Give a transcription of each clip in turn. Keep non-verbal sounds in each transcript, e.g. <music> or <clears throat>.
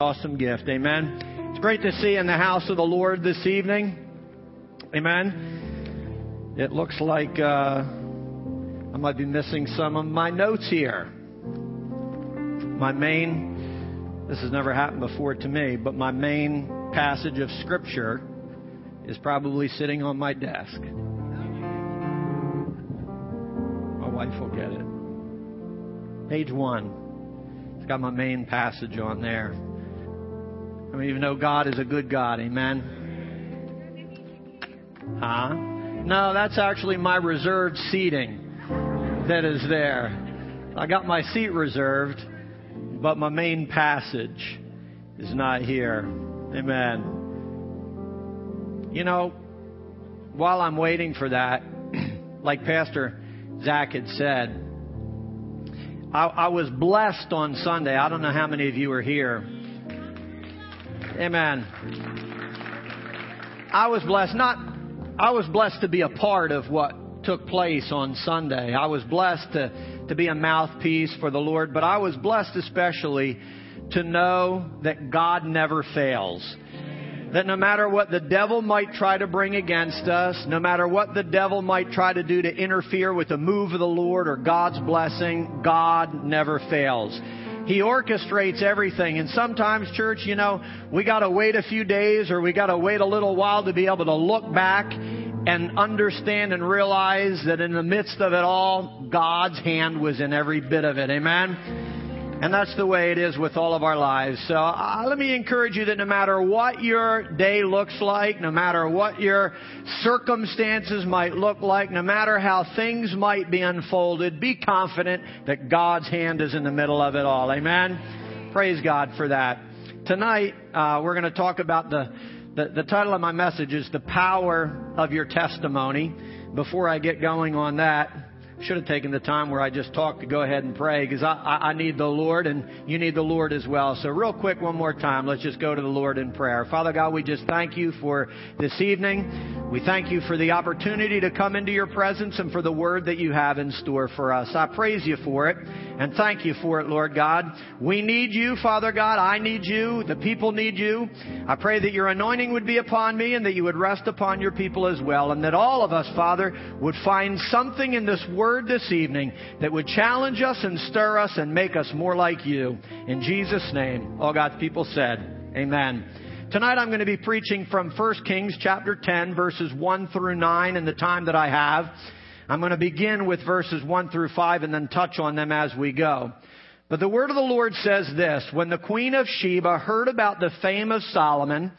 Awesome gift. Amen. It's great to see you in the house of the Lord this evening. Amen. It looks like uh, I might be missing some of my notes here. My main, this has never happened before to me, but my main passage of Scripture is probably sitting on my desk. My wife will get it. Page one. It's got my main passage on there. I mean, even though God is a good God, amen? Huh? No, that's actually my reserved seating that is there. I got my seat reserved, but my main passage is not here. Amen. You know, while I'm waiting for that, <clears throat> like Pastor Zach had said, I, I was blessed on Sunday. I don't know how many of you were here Amen. I was blessed not I was blessed to be a part of what took place on Sunday. I was blessed to, to be a mouthpiece for the Lord, but I was blessed especially to know that God never fails. That no matter what the devil might try to bring against us, no matter what the devil might try to do to interfere with the move of the Lord or God's blessing, God never fails. He orchestrates everything. And sometimes, church, you know, we got to wait a few days or we got to wait a little while to be able to look back and understand and realize that in the midst of it all, God's hand was in every bit of it. Amen? And that's the way it is with all of our lives. So uh, let me encourage you that no matter what your day looks like, no matter what your circumstances might look like, no matter how things might be unfolded, be confident that God's hand is in the middle of it all. Amen? Praise God for that. Tonight, uh, we're going to talk about the, the, the title of my message is The Power of Your Testimony. Before I get going on that, should have taken the time where I just talked to go ahead and pray because I, I, need the Lord and you need the Lord as well. So, real quick, one more time, let's just go to the Lord in prayer. Father God, we just thank you for this evening. We thank you for the opportunity to come into your presence and for the word that you have in store for us. I praise you for it and thank you for it, Lord God. We need you, Father God. I need you. The people need you. I pray that your anointing would be upon me and that you would rest upon your people as well and that all of us, Father, would find something in this word word this evening that would challenge us and stir us and make us more like you. In Jesus' name, all God's people said, Amen. Tonight I'm going to be preaching from 1 Kings chapter 10 verses 1 through 9 in the time that I have. I'm going to begin with verses 1 through 5 and then touch on them as we go. But the word of the Lord says this, when the queen of Sheba heard about the fame of Solomon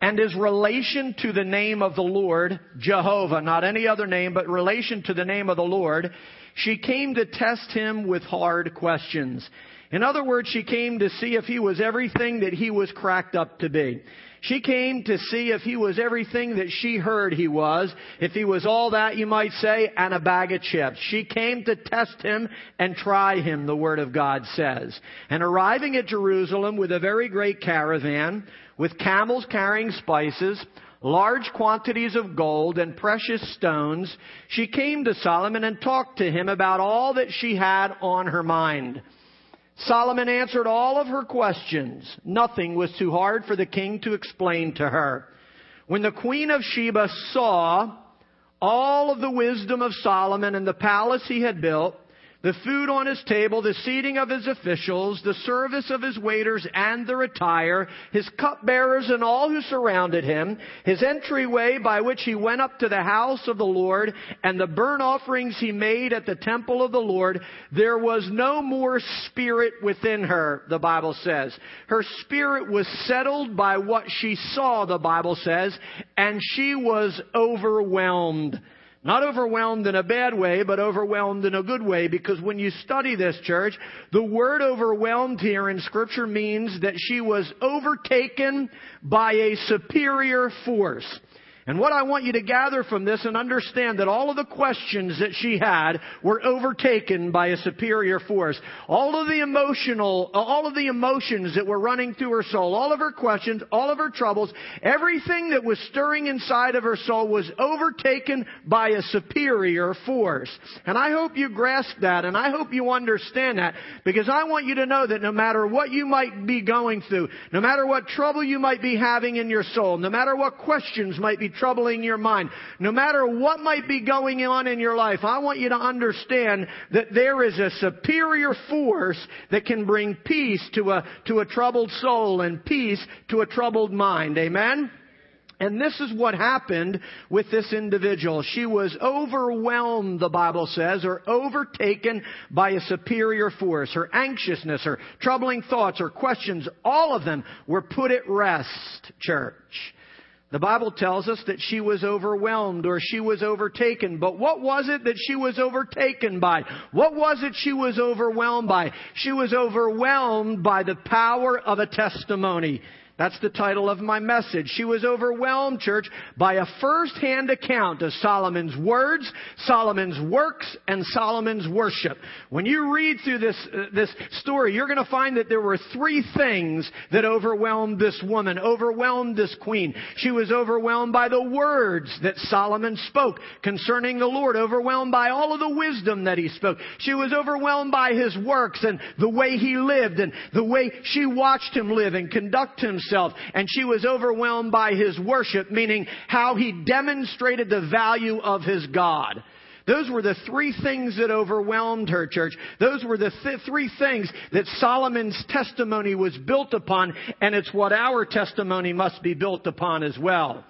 and his relation to the name of the Lord, Jehovah, not any other name, but relation to the name of the Lord, she came to test him with hard questions. In other words, she came to see if he was everything that he was cracked up to be. She came to see if he was everything that she heard he was, if he was all that you might say, and a bag of chips. She came to test him and try him, the Word of God says. And arriving at Jerusalem with a very great caravan, with camels carrying spices, large quantities of gold and precious stones, she came to Solomon and talked to him about all that she had on her mind. Solomon answered all of her questions. Nothing was too hard for the king to explain to her. When the queen of Sheba saw all of the wisdom of Solomon and the palace he had built, the food on his table, the seating of his officials, the service of his waiters and their attire, his cupbearers and all who surrounded him, his entryway by which he went up to the house of the Lord, and the burnt offerings he made at the temple of the Lord, there was no more spirit within her, the Bible says. Her spirit was settled by what she saw, the Bible says, and she was overwhelmed. Not overwhelmed in a bad way, but overwhelmed in a good way, because when you study this church, the word overwhelmed here in scripture means that she was overtaken by a superior force. And what I want you to gather from this and understand that all of the questions that she had were overtaken by a superior force. All of the emotional, all of the emotions that were running through her soul, all of her questions, all of her troubles, everything that was stirring inside of her soul was overtaken by a superior force. And I hope you grasp that and I hope you understand that because I want you to know that no matter what you might be going through, no matter what trouble you might be having in your soul, no matter what questions might be troubling your mind, no matter what might be going on in your life, I want you to understand that there is a superior force that can bring peace to a, to a troubled soul and peace to a troubled mind. Amen? And this is what happened with this individual. She was overwhelmed, the Bible says, or overtaken by a superior force. Her anxiousness, her troubling thoughts, her questions, all of them were put at rest, church. The Bible tells us that she was overwhelmed or she was overtaken. But what was it that she was overtaken by? What was it she was overwhelmed by? She was overwhelmed by the power of a testimony. That's the title of my message. She was overwhelmed, church, by a first-hand account of Solomon's words, Solomon's works, and Solomon's worship. When you read through this, uh, this story, you're going to find that there were three things that overwhelmed this woman, overwhelmed this queen. She was overwhelmed by the words that Solomon spoke concerning the Lord, overwhelmed by all of the wisdom that he spoke. She was overwhelmed by his works and the way he lived and the way she watched him live and conduct himself himself. And she was overwhelmed by his worship, meaning how he demonstrated the value of his God. Those were the three things that overwhelmed her, church. Those were the th- three things that Solomon's testimony was built upon, and it's what our testimony must be built upon as well.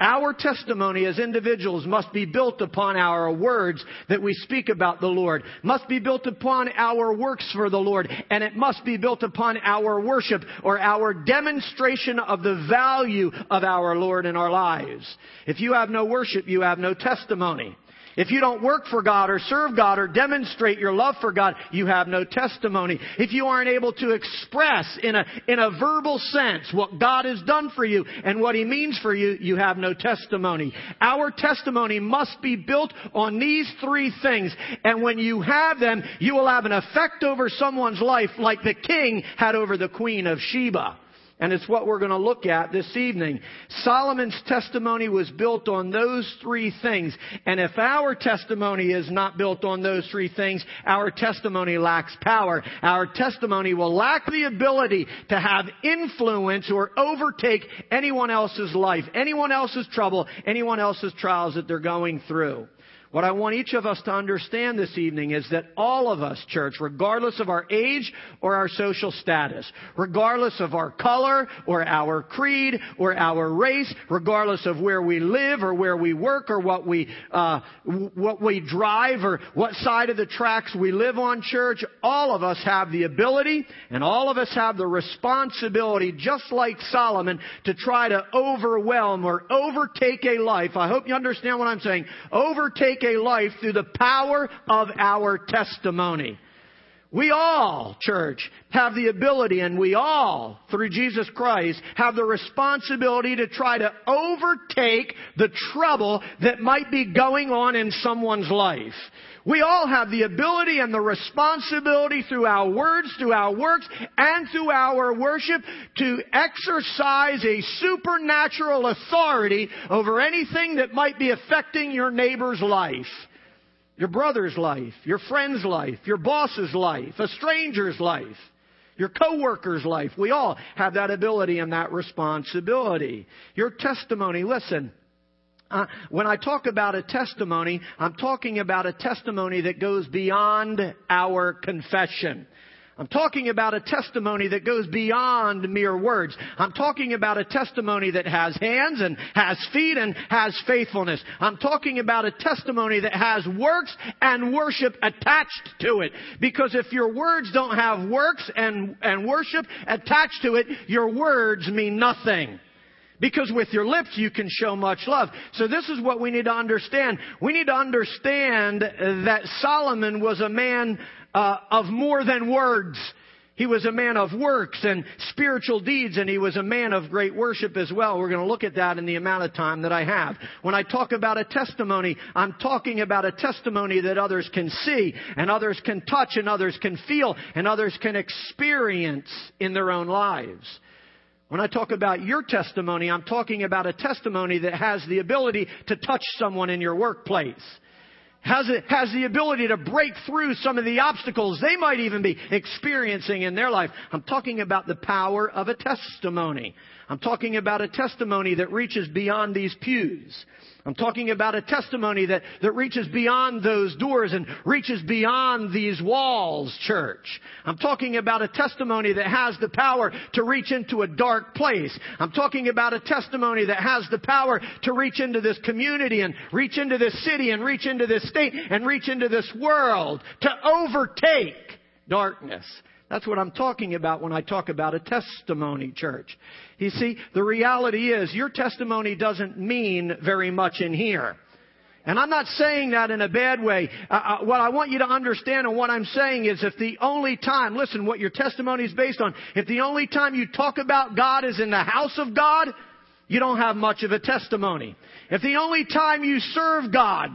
Our testimony as individuals must be built upon our words that we speak about the Lord, must be built upon our works for the Lord, and it must be built upon our worship or our demonstration of the value of our Lord in our lives. If you have no worship, you have no testimony. If you don't work for God or serve God or demonstrate your love for God, you have no testimony. If you aren't able to express in a, in a verbal sense what God has done for you and what He means for you, you have no testimony. Our testimony must be built on these three things. And when you have them, you will have an effect over someone's life like the king had over the queen of Sheba. And it's what we're going to look at this evening. Solomon's testimony was built on those three things. And if our testimony is not built on those three things, our testimony lacks power. Our testimony will lack the ability to have influence or overtake anyone else's life, anyone else's trouble, anyone else's trials that they're going through. What I want each of us to understand this evening is that all of us, church, regardless of our age or our social status, regardless of our color or our creed or our race, regardless of where we live or where we work or what we, uh, what we drive or what side of the tracks we live on, church, all of us have the ability and all of us have the responsibility, just like Solomon, to try to overwhelm or overtake a life. I hope you understand what I'm saying. Overtake a life through the power of our testimony. We all, church, have the ability and we all, through Jesus Christ, have the responsibility to try to overtake the trouble that might be going on in someone's life. We all have the ability and the responsibility through our words, through our works, and through our worship to exercise a supernatural authority over anything that might be affecting your neighbor's life your brother's life, your friend's life, your boss's life, a stranger's life, your coworker's life. We all have that ability and that responsibility. Your testimony, listen, when I talk about a testimony, I'm talking about a testimony that goes beyond our confession. I'm talking about a testimony that goes beyond mere words. I'm talking about a testimony that has hands and has feet and has faithfulness. I'm talking about a testimony that has works and worship attached to it. Because if your words don't have works and, and worship attached to it, your words mean nothing. Because with your lips you can show much love. So this is what we need to understand. We need to understand that Solomon was a man uh, of more than words. He was a man of works and spiritual deeds, and he was a man of great worship as well. We're going to look at that in the amount of time that I have. When I talk about a testimony, I'm talking about a testimony that others can see, and others can touch, and others can feel, and others can experience in their own lives. When I talk about your testimony, I'm talking about a testimony that has the ability to touch someone in your workplace has, it, has the ability to break through some of the obstacles they might even be experiencing in their life. I'm talking about the power of a testimony. I'm talking about a testimony that reaches beyond these pews. I'm talking about a testimony that, that reaches beyond those doors and reaches beyond these walls, church. I'm talking about a testimony that has the power to reach into a dark place. I'm talking about a testimony that has the power to reach into this community and reach into this city and reach into this state and reach into this world to overtake darkness. That's what I'm talking about when I talk about a testimony, church. You see, the reality is your testimony doesn't mean very much in here. And I'm not saying that in a bad way. Uh, uh, what I want you to understand and what I'm saying is if the only time, listen, what your testimony is based on, if the only time you talk about God is in the house of God, you don't have much of a testimony. If the only time you serve God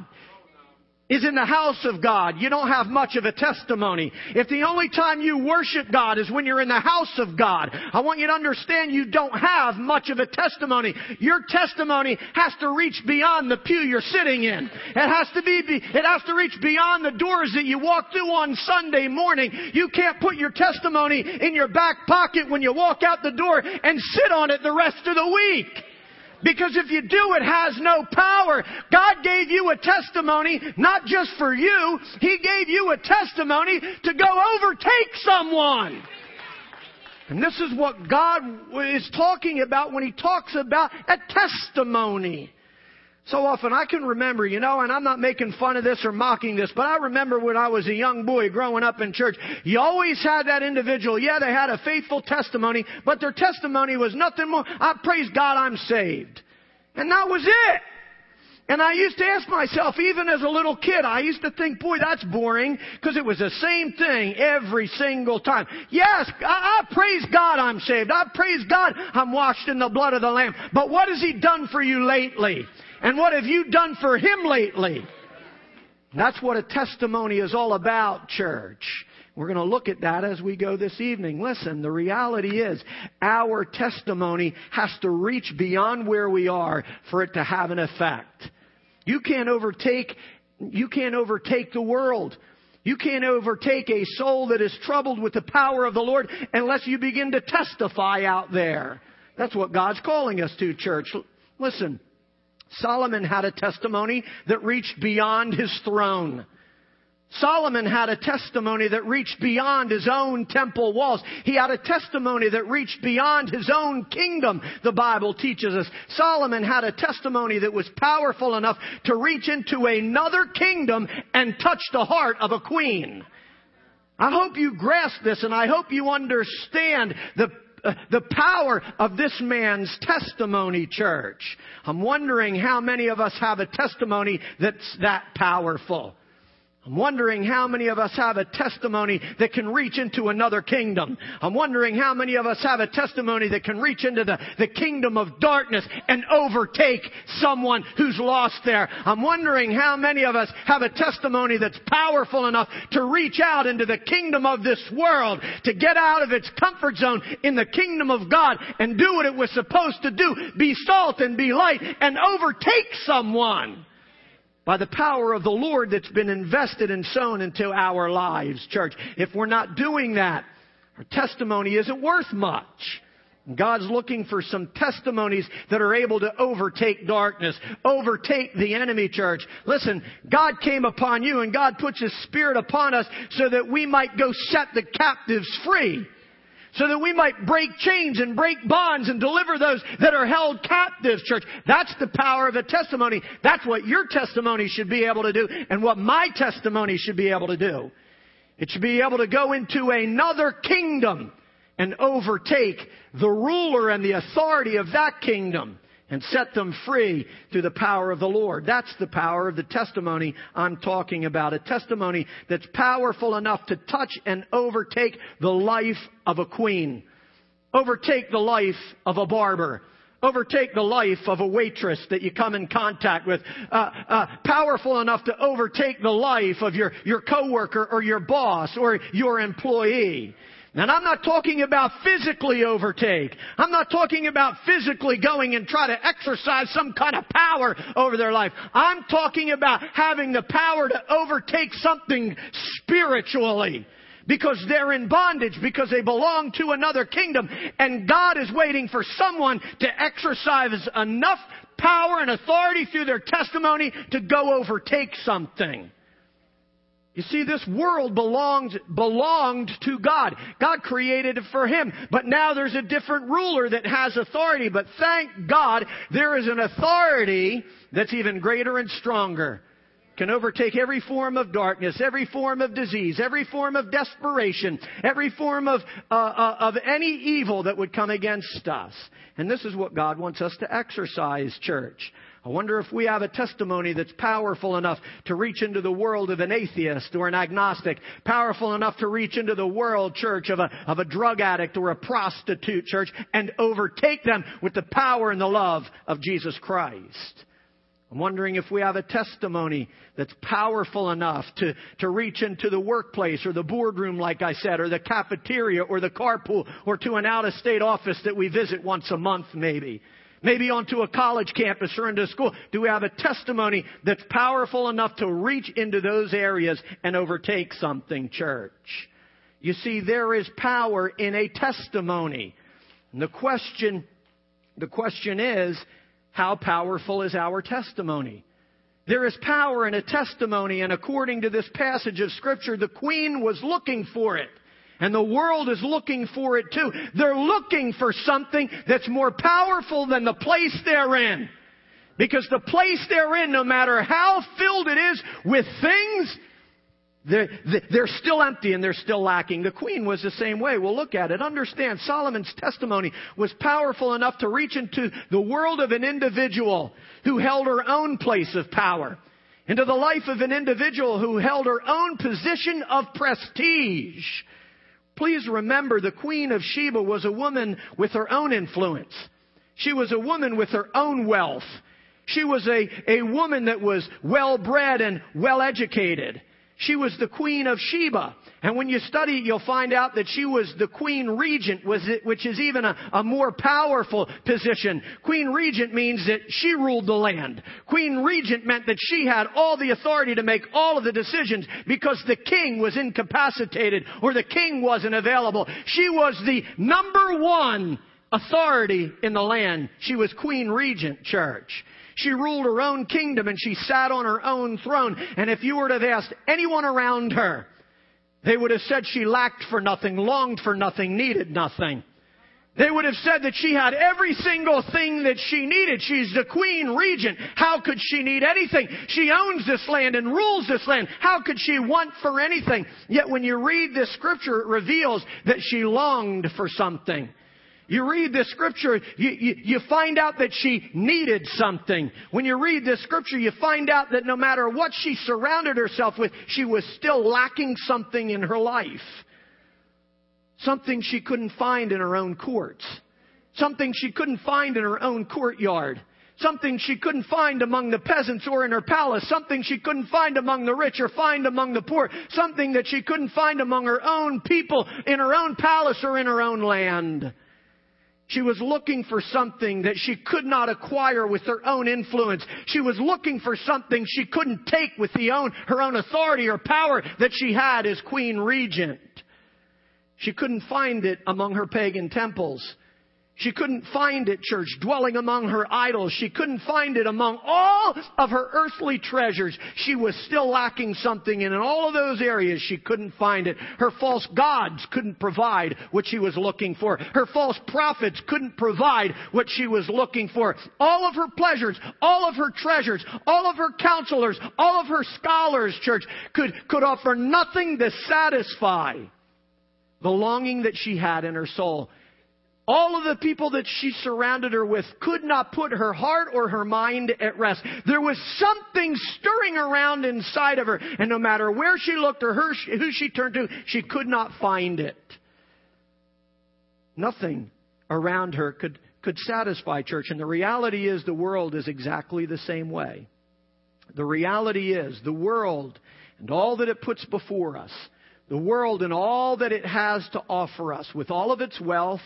is in the house of God, you don't have much of a testimony. If the only time you worship God is when you're in the house of God, I want you to understand you don't have much of a testimony. Your testimony has to reach beyond the pew you're sitting in. It has to be, it has to reach beyond the doors that you walk through on Sunday morning. You can't put your testimony in your back pocket when you walk out the door and sit on it the rest of the week. Because if you do, it has no power. God gave you a testimony, not just for you, He gave you a testimony to go overtake someone. And this is what God is talking about when He talks about a testimony. So often I can remember, you know, and I'm not making fun of this or mocking this, but I remember when I was a young boy growing up in church, you always had that individual. Yeah, they had a faithful testimony, but their testimony was nothing more. I praise God I'm saved. And that was it. And I used to ask myself, even as a little kid, I used to think, boy, that's boring, because it was the same thing every single time. Yes, I, I, praise God I'm saved. I praise God I'm washed in the blood of the Lamb. But what has He done for you lately? And what have you done for him lately? That's what a testimony is all about, church. We're going to look at that as we go this evening. Listen, the reality is our testimony has to reach beyond where we are for it to have an effect. You can't overtake, you can't overtake the world. You can't overtake a soul that is troubled with the power of the Lord unless you begin to testify out there. That's what God's calling us to, church. Listen, Solomon had a testimony that reached beyond his throne. Solomon had a testimony that reached beyond his own temple walls. He had a testimony that reached beyond his own kingdom, the Bible teaches us. Solomon had a testimony that was powerful enough to reach into another kingdom and touch the heart of a queen. I hope you grasp this and I hope you understand the Uh, the power of this man's testimony, church. I'm wondering how many of us have a testimony that's that powerful. I'm wondering how many of us have a testimony that can reach into another kingdom. I'm wondering how many of us have a testimony that can reach into the, the kingdom of darkness and overtake someone who's lost there. I'm wondering how many of us have a testimony that's powerful enough to reach out into the kingdom of this world, to get out of its comfort zone in the kingdom of God and do what it was supposed to do. Be salt and be light and overtake someone by the power of the Lord that's been invested and sown into our lives, church. If we're not doing that, our testimony isn't worth much. God's looking for some testimonies that are able to overtake darkness, overtake the enemy church. Listen, God came upon you and God puts His Spirit upon us so that we might go set the captives free so that we might break chains and break bonds and deliver those that are held captive, church. That's the power of a testimony. That's what your testimony should be able to do and what my testimony should be able to do. It should be able to go into another kingdom and overtake the ruler and the authority of that kingdom and set them free through the power of the Lord. That's the power of the testimony I'm talking about. A testimony that's powerful enough to touch and overtake the life of a queen, overtake the life of a barber, overtake the life of a waitress that you come in contact with, uh, uh, powerful enough to overtake the life of your, your coworker or your boss or your employee. And I'm not talking about physically overtake. I'm not talking about physically going and try to exercise some kind of power over their life. I'm talking about having the power to overtake something spiritually because they're in bondage, because they belong to another kingdom, and God is waiting for someone to exercise enough power and authority through their testimony to go overtake something. You see, this world belonged, belonged to God. God created it for Him. But now there's a different ruler that has authority. But thank God there is an authority that's even greater and stronger. Can overtake every form of darkness, every form of disease, every form of desperation, every form of, uh, uh, of any evil that would come against us. And this is what God wants us to exercise, church. I wonder if we have a testimony that's powerful enough to reach into the world of an atheist or an agnostic, powerful enough to reach into the world, church, of a, of a drug addict or a prostitute, church, and overtake them with the power and the love of Jesus Christ. I'm wondering if we have a testimony that's powerful enough to, to reach into the workplace or the boardroom, like I said, or the cafeteria or the carpool or to an out of state office that we visit once a month, maybe maybe onto a college campus or into a school? Do we have a testimony that's powerful enough to reach into those areas and overtake something, church? You see, there is power in a testimony. And the question, the question is, how powerful is our testimony? There is power in a testimony, and according to this passage of Scripture, the queen was looking for it. And the world is looking for it too. They're looking for something that's more powerful than the place they're in. Because the place they're in, no matter how filled it is with things, they're, they're still empty and they're still lacking. The queen was the same way. We'll look at it. Understand, Solomon's testimony was powerful enough to reach into the world of an individual who held her own place of power, into the life of an individual who held her own position of prestige. Please remember the Queen of Sheba was a woman with her own influence. She was a woman with her own wealth. She was a, a woman that was well bred and well educated. She was the Queen of Sheba. And when you study it, you'll find out that she was the Queen Regent, which is even a, a, more powerful position. Queen Regent means that she ruled the land. Queen Regent meant that she had all the authority to make all of the decisions because the king was incapacitated or the king wasn't available. She was the number one authority in the land. She was Queen Regent Church. She ruled her own kingdom and she sat on her own throne. And if you were to have asked anyone around her, they would have said she lacked for nothing, longed for nothing, needed nothing. They would have said that she had every single thing that she needed. She's the queen regent. How could she need anything? She owns this land and rules this land. How could she want for anything? Yet when you read this scripture, it reveals that she longed for something. You read this scripture, you, you, you, find out that she needed something. When you read this scripture, you find out that no matter what she surrounded herself with, she was still lacking something in her life. Something she couldn't find in her own courts. Something she couldn't find in her own courtyard. Something she couldn't find among the peasants or in her palace. Something she couldn't find among the rich or find among the poor. Something that she couldn't find among her own people in her own palace or in her own land. She was looking for something that she could not acquire with her own influence. She was looking for something she couldn't take with the own, her own authority or power that she had as queen regent. She couldn't find it among her pagan temples. She couldn't find it, church, dwelling among her idols. She couldn't find it among all of her earthly treasures. She was still lacking something, and in all of those areas, she couldn't find it. Her false gods couldn't provide what she was looking for. Her false prophets couldn't provide what she was looking for. All of her pleasures, all of her treasures, all of her counselors, all of her scholars, church, could, could offer nothing to satisfy the longing that she had in her soul. All of the people that she surrounded her with could not put her heart or her mind at rest. There was something stirring around inside of her, and no matter where she looked or her, who she turned to, she could not find it. Nothing around her could, could satisfy church. And the reality is the world is exactly the same way. The reality is the world and all that it puts before us, the world and all that it has to offer us with all of its wealth,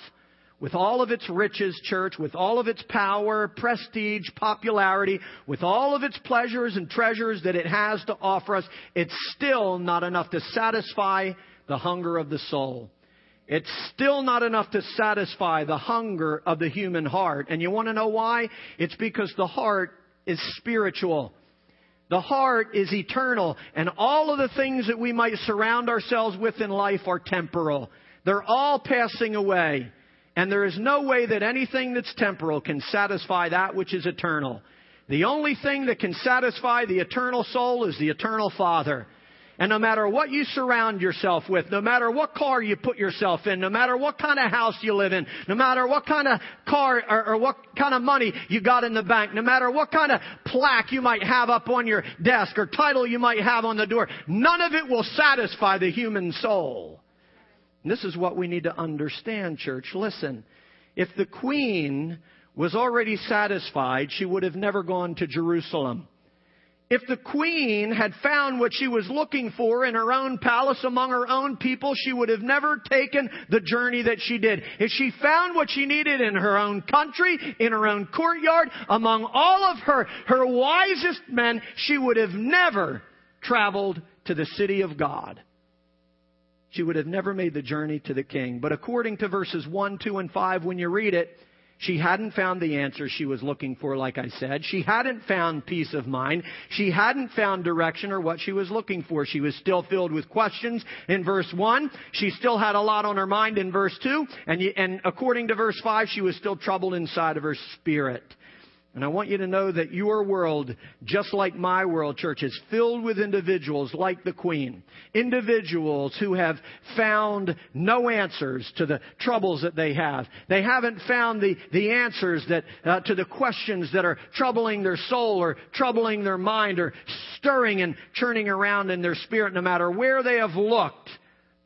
with all of its riches, church, with all of its power, prestige, popularity, with all of its pleasures and treasures that it has to offer us, it's still not enough to satisfy the hunger of the soul. It's still not enough to satisfy the hunger of the human heart. And you want to know why? It's because the heart is spiritual. The heart is eternal. And all of the things that we might surround ourselves with in life are temporal. They're all passing away. And there is no way that anything that's temporal can satisfy that which is eternal. The only thing that can satisfy the eternal soul is the eternal Father. And no matter what you surround yourself with, no matter what car you put yourself in, no matter what kind of house you live in, no matter what kind of car or, or, what kind of money you got in the bank, no matter what kind of plaque you might have up on your desk or title you might have on the door, none of it will satisfy the human soul. And this is what we need to understand, church. Listen, if the queen was already satisfied, she would have never gone to Jerusalem. If the queen had found what she was looking for in her own palace among her own people, she would have never taken the journey that she did. If she found what she needed in her own country, in her own courtyard, among all of her, her wisest men, she would have never traveled to the city of God she would have never made the journey to the king. But according to verses 1, 2, and 5, when you read it, she hadn't found the answer she was looking for, like I said. She hadn't found peace of mind. She hadn't found direction or what she was looking for. She was still filled with questions in verse 1. She still had a lot on her mind in verse 2. And, and according to verse 5, she was still troubled inside of her spirit. And I want you to know that your world, just like my world, church, is filled with individuals like the Queen. Individuals who have found no answers to the troubles that they have. They haven't found the, the answers that, uh, to the questions that are troubling their soul or troubling their mind or stirring and churning around in their spirit no matter where they have looked.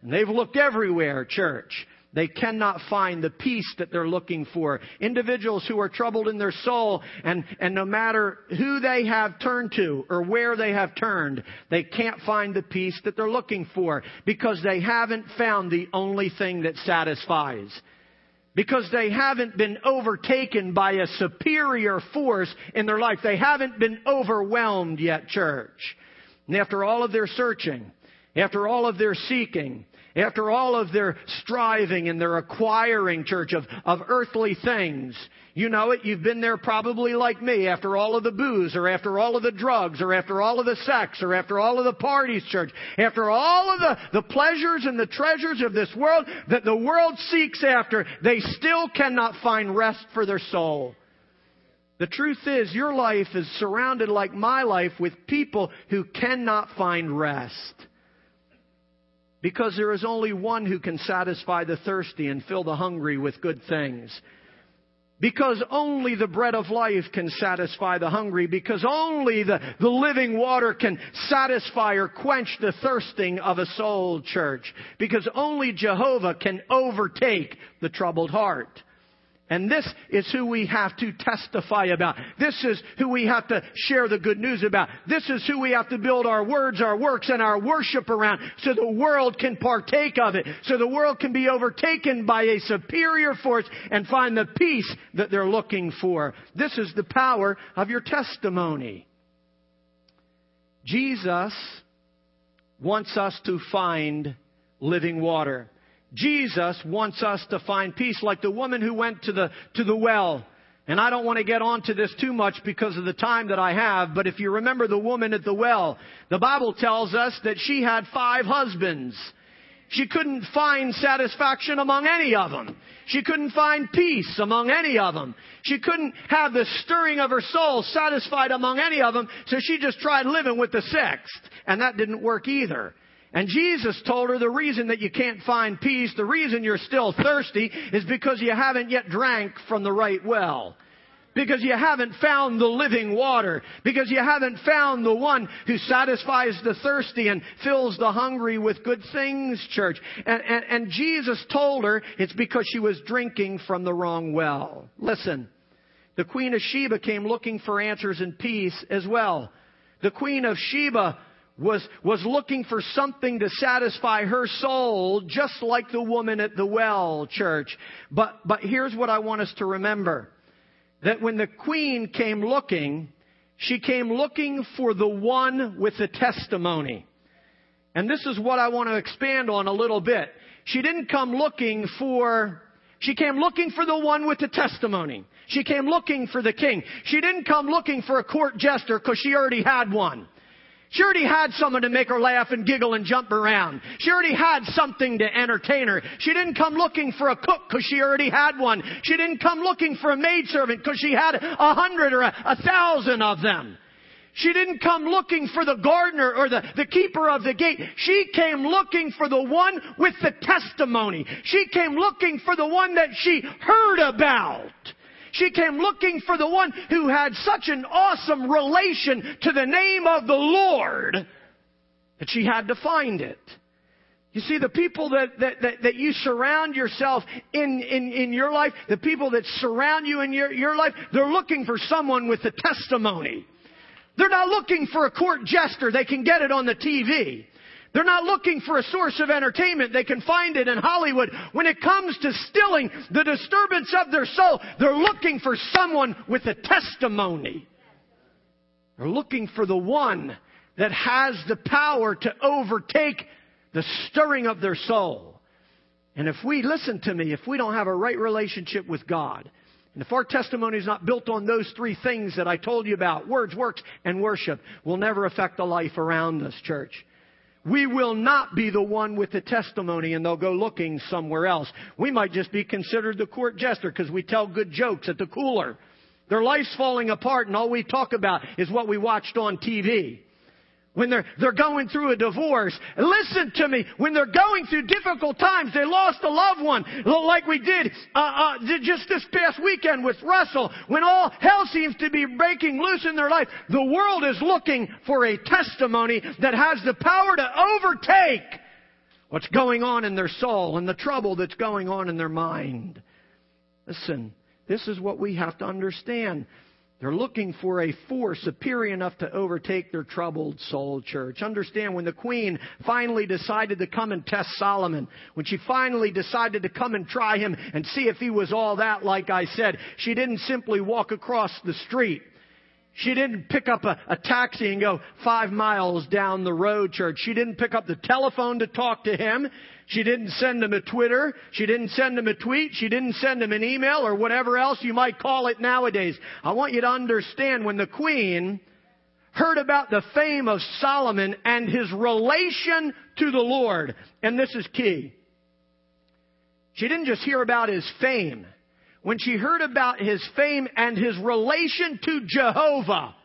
And they've looked everywhere, church. They cannot find the peace that they're looking for. Individuals who are troubled in their soul and, and no matter who they have turned to or where they have turned, they can't find the peace that they're looking for because they haven't found the only thing that satisfies. Because they haven't been overtaken by a superior force in their life. They haven't been overwhelmed yet, church. And after all of their searching, after all of their seeking, after all of their striving and their acquiring, church, of, of earthly things, you know it, you've been there probably like me, after all of the booze, or after all of the drugs, or after all of the sex, or after all of the parties, church, after all of the, the pleasures and the treasures of this world that the world seeks after, they still cannot find rest for their soul. The truth is, your life is surrounded like my life with people who cannot find rest. Because there is only one who can satisfy the thirsty and fill the hungry with good things. Because only the bread of life can satisfy the hungry. Because only the, the living water can satisfy or quench the thirsting of a soul, church. Because only Jehovah can overtake the troubled heart. And this is who we have to testify about. This is who we have to share the good news about. This is who we have to build our words, our works, and our worship around so the world can partake of it. So the world can be overtaken by a superior force and find the peace that they're looking for. This is the power of your testimony. Jesus wants us to find living water. Jesus wants us to find peace like the woman who went to the, to the well. And I don't want to get onto this too much because of the time that I have, but if you remember the woman at the well, the Bible tells us that she had five husbands. She couldn't find satisfaction among any of them. She couldn't find peace among any of them. She couldn't have the stirring of her soul satisfied among any of them, so she just tried living with the sixth. And that didn't work either. And Jesus told her the reason that you can't find peace, the reason you're still thirsty, is because you haven't yet drank from the right well. Because you haven't found the living water. Because you haven't found the one who satisfies the thirsty and fills the hungry with good things, church. And, and, and Jesus told her it's because she was drinking from the wrong well. Listen, the Queen of Sheba came looking for answers and peace as well. The Queen of Sheba was, was looking for something to satisfy her soul, just like the woman at the well, church. But, but here's what I want us to remember. That when the queen came looking, she came looking for the one with the testimony. And this is what I want to expand on a little bit. She didn't come looking for, she came looking for the one with the testimony. She came looking for the king. She didn't come looking for a court jester because she already had one. She already had someone to make her laugh and giggle and jump around. She already had something to entertain her. She didn't come looking for a cook because she already had one. She didn't come looking for a maidservant because she had a hundred or a, a thousand of them. She didn't come looking for the gardener or the, the keeper of the gate. She came looking for the one with the testimony. She came looking for the one that she heard about. She came looking for the one who had such an awesome relation to the name of the Lord that she had to find it. You see, the people that, that, that, that, you surround yourself in, in, in your life, the people that surround you in your, your life, they're looking for someone with a testimony. They're not looking for a court jester. They can get it on the TV. They're not looking for a source of entertainment. They can find it in Hollywood. When it comes to stilling the disturbance of their soul, they're looking for someone with a testimony. They're looking for the one that has the power to overtake the stirring of their soul. And if we, listen to me, if we don't have a right relationship with God, and if our testimony is not built on those three things that I told you about, words, works, and worship, will never affect the life around us, church. We will not be the one with the testimony and they'll go looking somewhere else. We might just be considered the court jester because we tell good jokes at the cooler. Their life's falling apart and all we talk about is what we watched on TV when they're, they're going through a divorce. Listen to me. When they're going through difficult times, they lost a loved one, like we did uh, uh, just this past weekend with Russell. When all hell seems to be breaking loose in their life, the world is looking for a testimony that has the power to overtake what's going on in their soul and the trouble that's going on in their mind. Listen, this is what we have to understand. They're looking for a force superior enough to overtake their troubled soul, church. Understand when the queen finally decided to come and test Solomon, when she finally decided to come and try him and see if he was all that, like I said, she didn't simply walk across the street. She didn't pick up a, a, taxi and go five miles down the road, church. She didn't pick up the telephone to talk to him. She didn't send him a Twitter. She didn't send him a tweet. She didn't send him an email or whatever else you might call it nowadays. I want you to understand when the queen heard about the fame of Solomon and his relation to the Lord, and this is key. She didn't just hear about his fame. When she heard about his fame and his relation to Jehovah,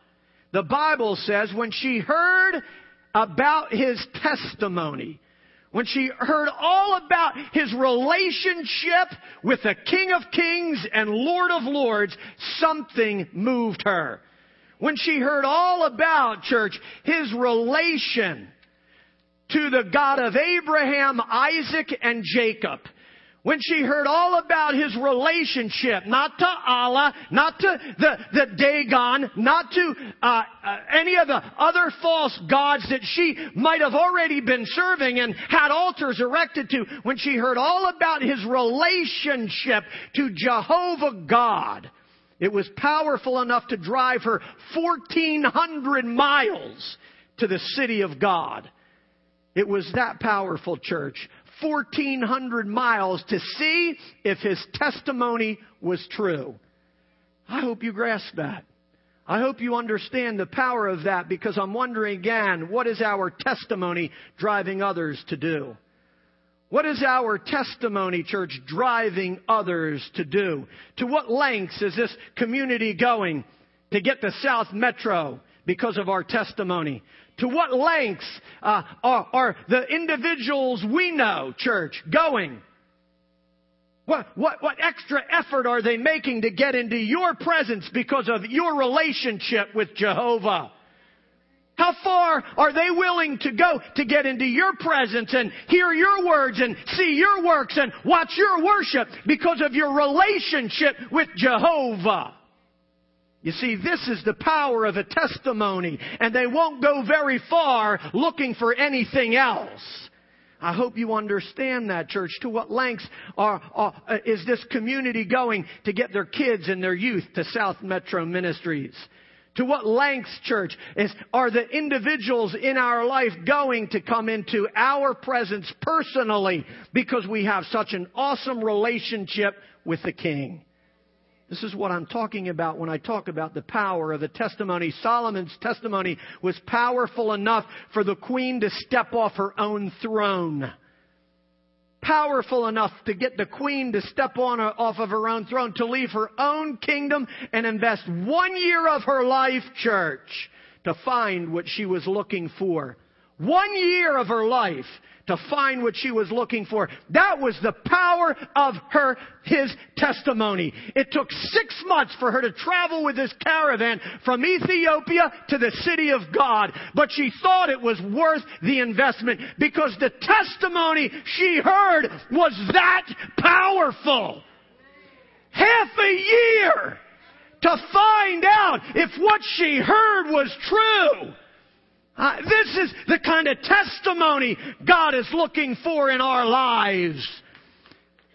the Bible says when she heard about his testimony, when she heard all about his relationship with the King of Kings and Lord of Lords, something moved her. When she heard all about, church, his relation to the God of Abraham, Isaac, and Jacob, when she heard all about his relationship, not to Allah, not to the, the Dagon, not to uh, uh, any of the other false gods that she might have already been serving and had altars erected to, when she heard all about his relationship to Jehovah God, it was powerful enough to drive her 1,400 miles to the city of God. It was that powerful, church. 1,400 miles to see if his testimony was true. I hope you grasp that. I hope you understand the power of that because I'm wondering again, what is our testimony driving others to do? What is our testimony, church, driving others to do? To what lengths is this community going to get the South Metro because of our testimony? To what lengths uh, are, are the individuals we know, church, going? What, what, what extra effort are they making to get into your presence because of your relationship with Jehovah? How far are they willing to go to get into your presence and hear your words and see your works and watch your worship because of your relationship with Jehovah? You see, this is the power of a testimony, and they won't go very far looking for anything else. I hope you understand that, church. To what lengths are, are, uh, is this community going to get their kids and their youth to South Metro Ministries? To what lengths, church, is, are the individuals in our life going to come into our presence personally because we have such an awesome relationship with the King? This is what I'm talking about when I talk about the power of the testimony. Solomon's testimony was powerful enough for the queen to step off her own throne. Powerful enough to get the queen to step on off of her own throne, to leave her own kingdom and invest one year of her life, church, to find what she was looking for. One year of her life to find what she was looking for. That was the power of her, his testimony. It took six months for her to travel with this caravan from Ethiopia to the city of God. But she thought it was worth the investment because the testimony she heard was that powerful. Half a year to find out if what she heard was true. Uh, this is the kind of testimony God is looking for in our lives.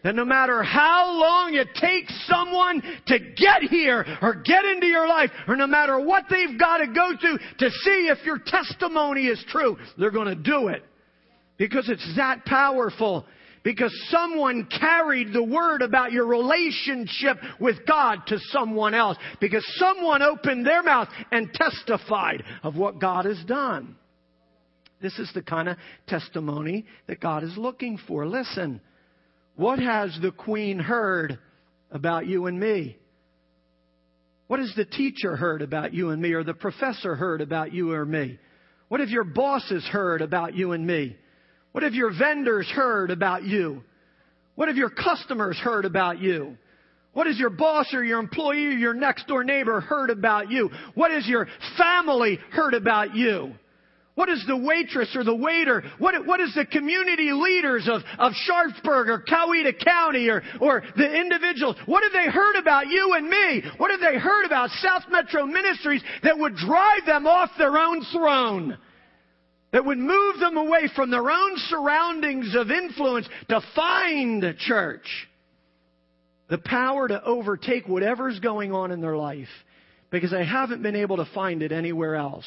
That no matter how long it takes someone to get here or get into your life, or no matter what they've got to go through to see if your testimony is true, they're going to do it. Because it's that powerful because someone carried the word about your relationship with God to someone else. Because someone opened their mouth and testified of what God has done. This is the kind of testimony that God is looking for. Listen, what has the queen heard about you and me? What has the teacher heard about you and me, or the professor heard about you or me? What have your bosses heard about you and me? What have your vendors heard about you? What have your customers heard about you? What has your boss or your employee or your next door neighbor heard about you? What has your family heard about you? What is the waitress or the waiter? What, what is the community leaders of, of Sharpsburg or Coweta County or, or the individuals? What have they heard about you and me? What have they heard about South Metro Ministries that would drive them off their own throne? That would move them away from their own surroundings of influence to find a church. The power to overtake whatever's going on in their life because they haven't been able to find it anywhere else.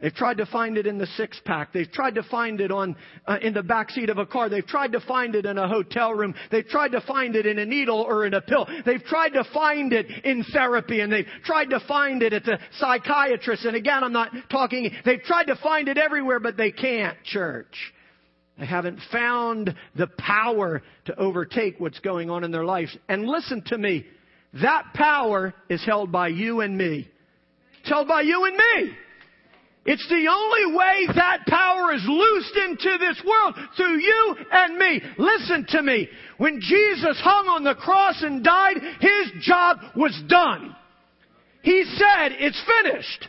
They've tried to find it in the six pack. They've tried to find it on uh, in the back seat of a car. They've tried to find it in a hotel room. They've tried to find it in a needle or in a pill. They've tried to find it in therapy and they've tried to find it at the psychiatrist. And again, I'm not talking, they've tried to find it everywhere, but they can't, church. They haven't found the power to overtake what's going on in their lives. And listen to me. That power is held by you and me. It's held by you and me. It's the only way that power is loosed into this world through you and me. Listen to me. When Jesus hung on the cross and died, his job was done. He said, it's finished.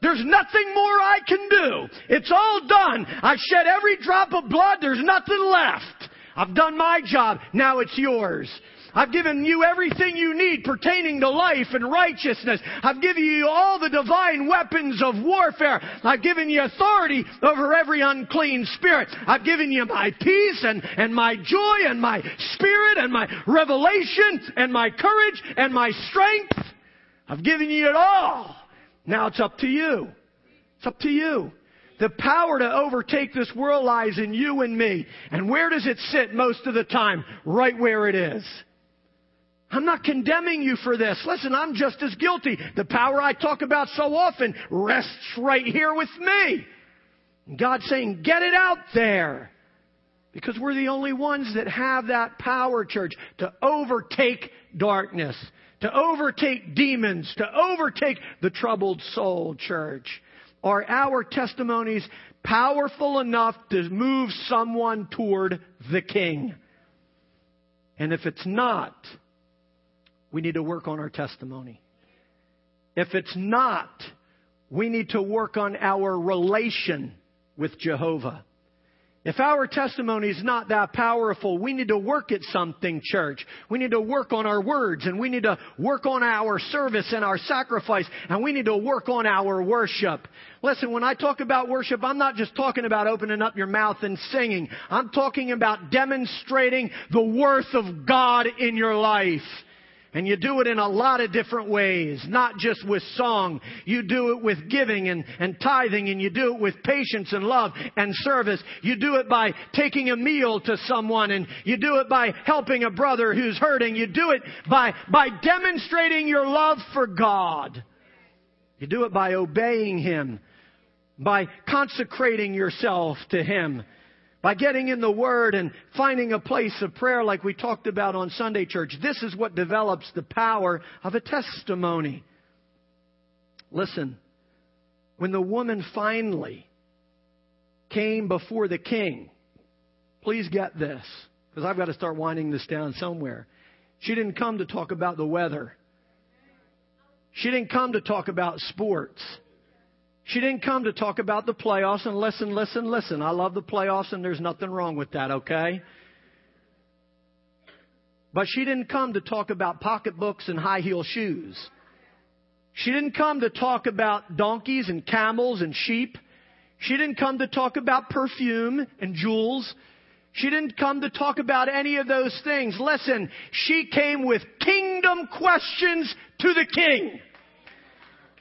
There's nothing more I can do. It's all done. I've shed every drop of blood. There's nothing left. I've done my job. Now it's yours. I've given you everything you need pertaining to life and righteousness. I've given you all the divine weapons of warfare. I've given you authority over every unclean spirit. I've given you my peace and, and my joy and my spirit and my revelation and my courage and my strength. I've given you it all. Now it's up to you. It's up to you. The power to overtake this world lies in you and me. And where does it sit most of the time? Right where it is. I'm not condemning you for this. Listen, I'm just as guilty. The power I talk about so often rests right here with me. God's saying, get it out there. Because we're the only ones that have that power, church, to overtake darkness, to overtake demons, to overtake the troubled soul, church. Are our testimonies powerful enough to move someone toward the King? And if it's not, we need to work on our testimony. If it's not, we need to work on our relation with Jehovah. If our testimony is not that powerful, we need to work at something, church. We need to work on our words and we need to work on our service and our sacrifice and we need to work on our worship. Listen, when I talk about worship, I'm not just talking about opening up your mouth and singing. I'm talking about demonstrating the worth of God in your life. And you do it in a lot of different ways, not just with song. You do it with giving and, and tithing, and you do it with patience and love and service. You do it by taking a meal to someone, and you do it by helping a brother who's hurting. You do it by, by demonstrating your love for God. You do it by obeying Him, by consecrating yourself to Him by getting in the Word and finding a place of prayer like we talked about on Sunday church. This is what develops the power of a testimony. Listen, when the woman finally came before the king, please get this, because I've got to start winding this down somewhere. She didn't come to talk about the weather. She didn't come to talk about sports. She didn't come to talk about the playoffs and listen, listen, listen. I love the playoffs and there's nothing wrong with that, okay? But she didn't come to talk about pocketbooks and high heel shoes. She didn't come to talk about donkeys and camels and sheep. She didn't come to talk about perfume and jewels. She didn't come to talk about any of those things. Listen, she came with kingdom questions to the king.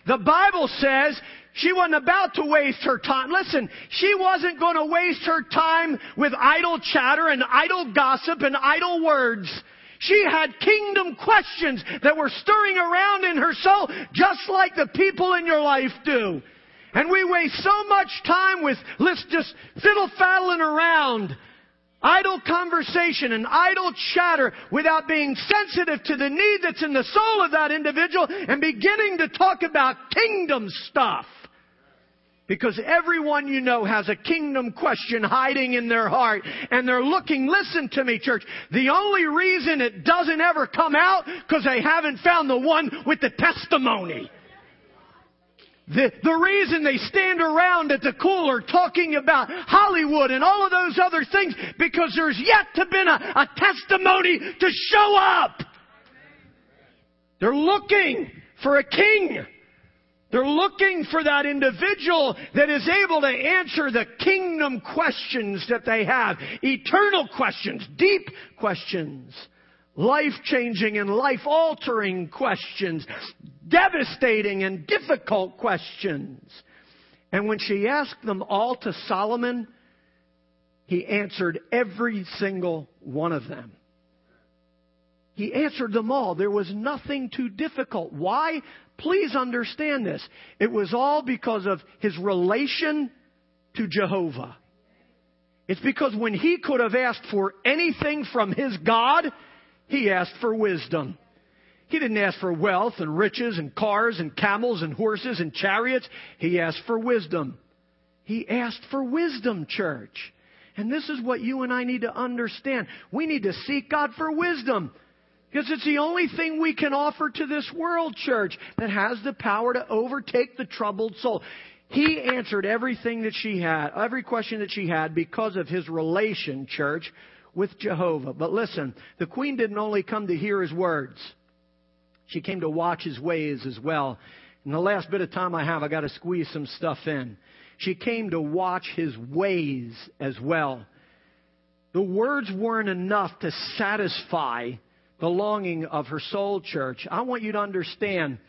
The Bible says she wasn't about to waste her time. Listen, she wasn't going to waste her time with idle chatter and idle gossip and idle words. She had kingdom questions that were stirring around in her soul, just like the people in your life do. And we waste so much time with, let's just fiddle faddling around idle conversation and idle chatter without being sensitive to the need that's in the soul of that individual and beginning to talk about kingdom stuff. Because everyone you know has a kingdom question hiding in their heart and they're looking, listen to me church, the only reason it doesn't ever come out because they haven't found the one with the testimony. The, the reason they stand around at the cooler talking about Hollywood and all of those other things because there's yet to been a, a testimony to show up. They're looking for a king. They're looking for that individual that is able to answer the kingdom questions that they have. Eternal questions, deep questions, life changing and life altering questions, devastating and difficult questions. And when she asked them all to Solomon, he answered every single one of them. He answered them all. There was nothing too difficult. Why? Please understand this. It was all because of his relation to Jehovah. It's because when he could have asked for anything from his God, he asked for wisdom. He didn't ask for wealth and riches and cars and camels and horses and chariots. He asked for wisdom. He asked for wisdom, church. And this is what you and I need to understand. We need to seek God for wisdom. Because it's the only thing we can offer to this world, church, that has the power to overtake the troubled soul. He answered everything that she had, every question that she had, because of his relation, church, with Jehovah. But listen, the queen didn't only come to hear his words, she came to watch his ways as well. In the last bit of time I have, I got to squeeze some stuff in. She came to watch his ways as well. The words weren't enough to satisfy the longing of her soul, church. I want you to understand,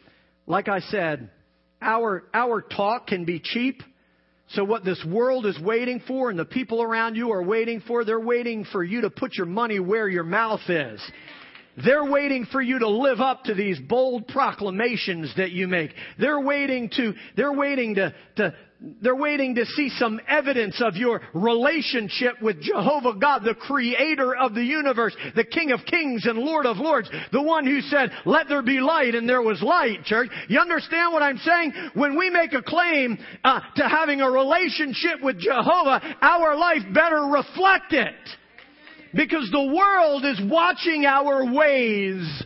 like I said, our, our talk can be cheap. So what this world is waiting for and the people around you are waiting for, they're waiting for you to put your money where your mouth is. They're waiting for you to live up to these bold proclamations that you make. They're waiting to, they're waiting to, to, they're waiting to see some evidence of your relationship with Jehovah God, the creator of the universe, the King of kings and Lord of lords, the one who said, let there be light and there was light, church. You understand what I'm saying? When we make a claim uh, to having a relationship with Jehovah, our life better reflect it. Because the world is watching our ways.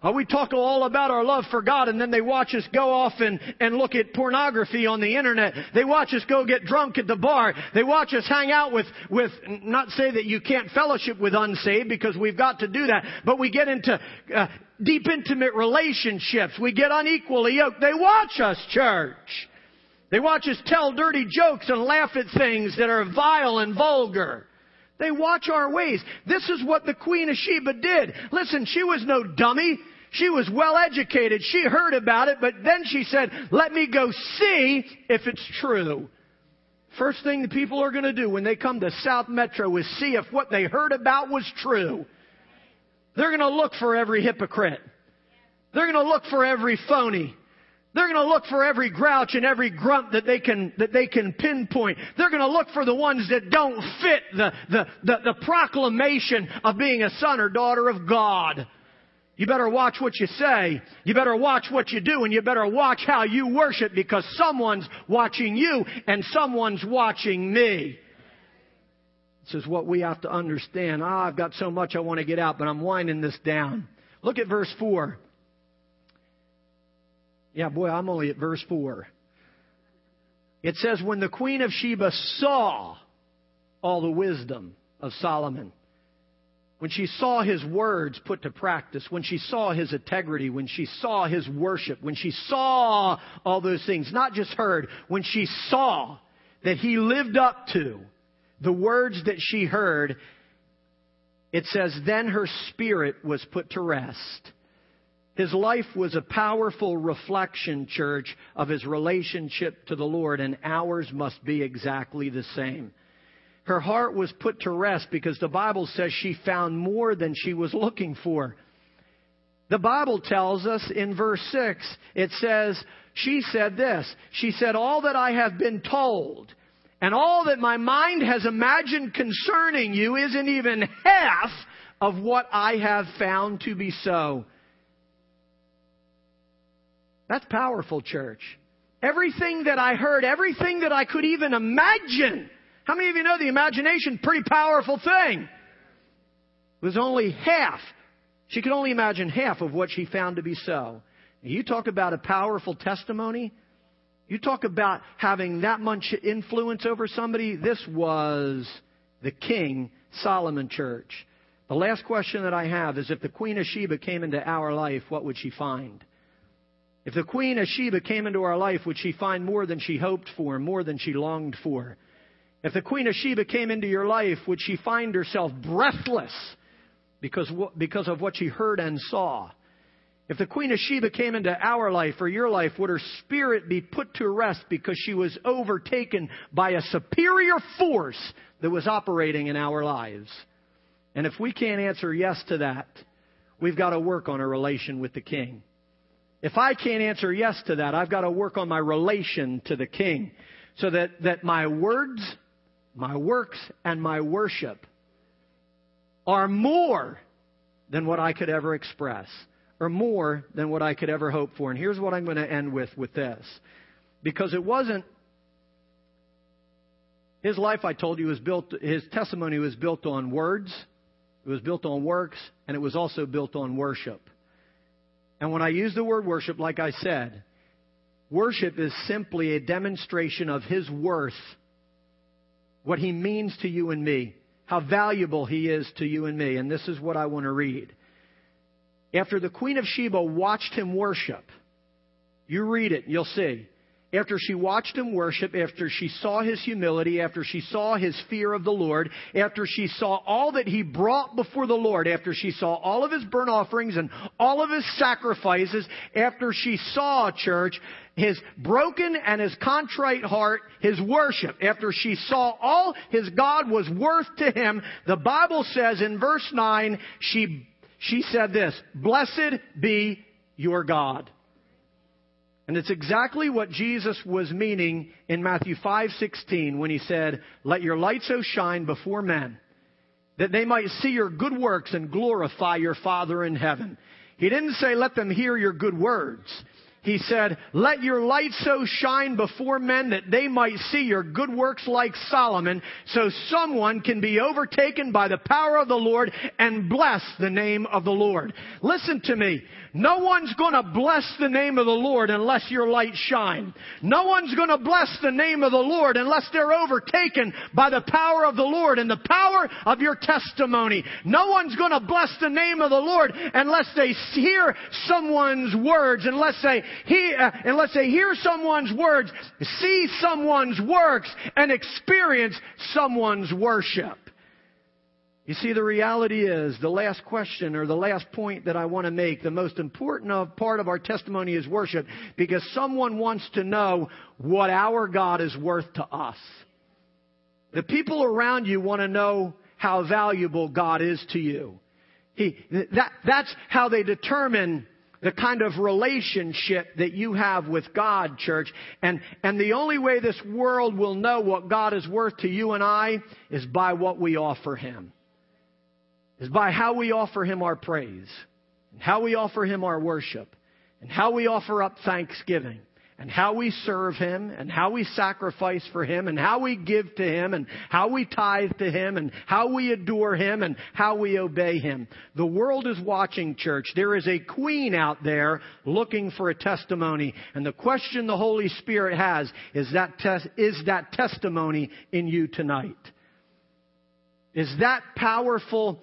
Oh, we talk all about our love for God and then they watch us go off and, and look at pornography on the internet. They watch us go get drunk at the bar. They watch us hang out with, with, not say that you can't fellowship with unsaved because we've got to do that, but we get into uh, deep intimate relationships. We get unequally yoked. They watch us, church. They watch us tell dirty jokes and laugh at things that are vile and vulgar. They watch our ways. This is what the Queen of Sheba did. Listen, she was no dummy. She was well educated. She heard about it, but then she said, let me go see if it's true. First thing the people are going to do when they come to South Metro is see if what they heard about was true. They're going to look for every hypocrite. They're going to look for every phony. They're going to look for every grouch and every grunt that they can, that they can pinpoint. They're going to look for the ones that don't fit the, the, the, the proclamation of being a son or daughter of God. You better watch what you say. You better watch what you do and you better watch how you worship because someone's watching you and someone's watching me. This is what we have to understand. Ah, I've got so much I want to get out, but I'm winding this down. Look at verse 4. Yeah, boy, I'm only at verse 4. It says, When the queen of Sheba saw all the wisdom of Solomon, when she saw his words put to practice, when she saw his integrity, when she saw his worship, when she saw all those things, not just heard, when she saw that he lived up to the words that she heard, it says, then her spirit was put to rest his life was a powerful reflection, church, of his relationship to the Lord, and ours must be exactly the same. Her heart was put to rest because the Bible says she found more than she was looking for. The Bible tells us in verse 6, it says, she said this. She said, All that I have been told and all that my mind has imagined concerning you isn't even half of what I have found to be so. That's powerful, church. Everything that I heard, everything that I could even imagine. How many of you know the imagination, pretty powerful thing? Was only half. She could only imagine half of what she found to be so. You talk about a powerful testimony. You talk about having that much influence over somebody. This was the King Solomon Church. The last question that I have is if the Queen of Sheba came into our life, what would she find? If the Queen of Sheba came into our life, would she find more than she hoped for, more than she longed for? If the Queen of Sheba came into your life, would she find herself breathless because, because of what she heard and saw? If the Queen of Sheba came into our life or your life, would her spirit be put to rest because she was overtaken by a superior force that was operating in our lives? And if we can't answer yes to that, we've got to work on a relation with the King. If I can't answer yes to that, I've got to work on my relation to the King so that, that my words, my works, and my worship are more than what I could ever express or more than what I could ever hope for. And here's what I'm going to end with with this. Because it wasn't his life I told you was built his testimony was built on words, it was built on works, and it was also built on worship. And when I use the word worship, like I said, worship is simply a demonstration of His worth, what He means to you and me, how valuable He is to you and me. And this is what I want to read. After the Queen of Sheba watched him worship, you read it, you'll see after she watched him worship, after she saw his humility, after she saw his fear of the Lord, after she saw all that he brought before the Lord, after she saw all of his burnt offerings and all of his sacrifices, after she saw, church, his broken and his contrite heart, his worship, after she saw all his God was worth to him, the Bible says in verse 9, she, she said this, Blessed be your God. And it's exactly what Jesus was meaning in Matthew 5:16 when he said, "Let your light so shine before men that they might see your good works and glorify your Father in heaven." He didn't say let them hear your good words. He said, let your light so shine before men that they might see your good works like Solomon so someone can be overtaken by the power of the Lord and bless the name of the Lord. Listen to me. No one's gonna bless the name of the Lord unless your light shine. No one's gonna bless the name of the Lord unless they're overtaken by the power of the Lord and the power of your testimony. No one's gonna bless the name of the Lord unless they hear someone's words, unless they hear, uh, let's say hear someone's words, see someone's works, and experience someone's worship. You see, the reality is, the last question or the last point that I want to make, the most important of, part of our testimony is worship because someone wants to know what our God is worth to us. The people around you want to know how valuable God is to you. He, that, that's how they determine the kind of relationship that you have with God, church. And, and the only way this world will know what God is worth to you and I is by what we offer Him is by how we offer Him our praise, and how we offer Him our worship, and how we offer up thanksgiving, and how we serve Him, and how we sacrifice for Him, and how we give to Him, and how we tithe to Him, and how we adore Him, and how we obey Him. The world is watching, church. There is a queen out there looking for a testimony, and the question the Holy Spirit has is that, te- is that testimony in you tonight? Is that powerful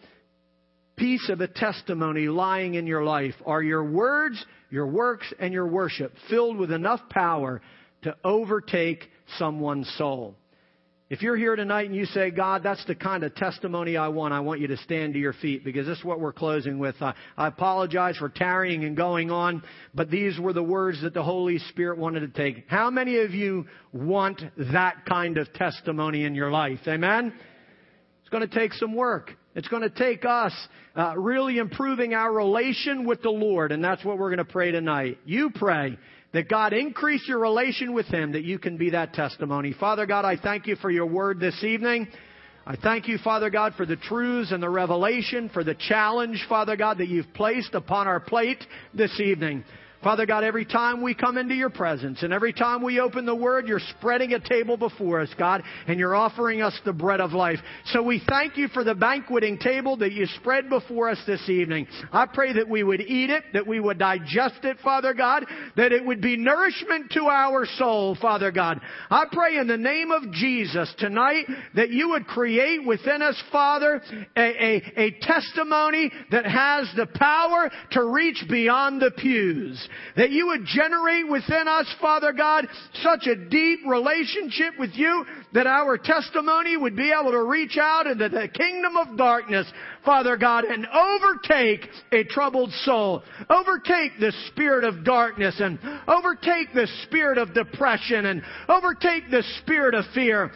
piece of a testimony lying in your life? Are your words, your works, and your worship filled with enough power to overtake someone's soul? If you're here tonight and you say, God, that's the kind of testimony I want, I want you to stand to your feet because this is what we're closing with. I, I apologize for tarrying and going on, but these were the words that the Holy Spirit wanted to take. How many of you want that kind of testimony in your life? Amen? It's going to take some work. It's going to take us uh, really improving our relation with the Lord, and that's what we're going to pray tonight. You pray that God increase your relation with Him, that you can be that testimony. Father God, I thank you for your word this evening. I thank you, Father God, for the truths and the revelation, for the challenge, Father God, that you've placed upon our plate this evening. Father God, every time we come into your presence and every time we open the Word, you're spreading a table before us, God, and you're offering us the bread of life. So we thank you for the banqueting table that you spread before us this evening. I pray that we would eat it, that we would digest it, Father God, that it would be nourishment to our soul, Father God. I pray in the name of Jesus tonight that you would create within us, Father, a, a, a testimony that has the power to reach beyond the pews that you would generate within us, Father God, such a deep relationship with you that our testimony would be able to reach out into the kingdom of darkness, Father God, and overtake a troubled soul, overtake the spirit of darkness and overtake the spirit of depression and overtake the spirit of fear.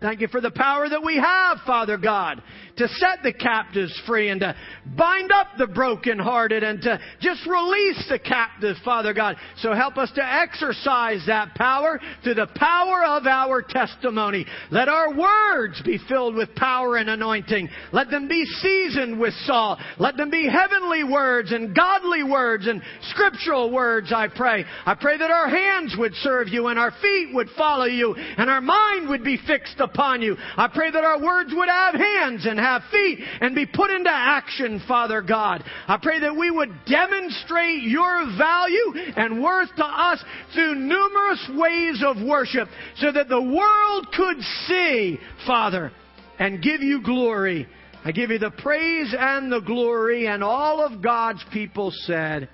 Thank you for the power that we have, Father God, to set the captives free and to bind up the brokenhearted and to just release the captive, Father God. So help us to exercise that power through the power of our testimony. Let our words be filled with power and anointing. Let them be seasoned with salt. Let them be heavenly words and godly words and scriptural words, I pray. I pray that our hands would serve you and our feet would follow you and our mind would be fixed upon you. I pray that our words would have hands and have feet and be put into action, Father God. I pray that we would demonstrate your value and worth to us through numerous ways of worship so that the world could see, Father, and give you glory. I give you the praise and the glory, and all of God's people said,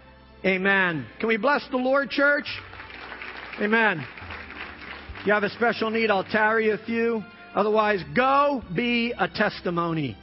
Amen. Can we bless the Lord, church? Amen. If you have a special need, I'll tarry a few. Otherwise, go be a testimony.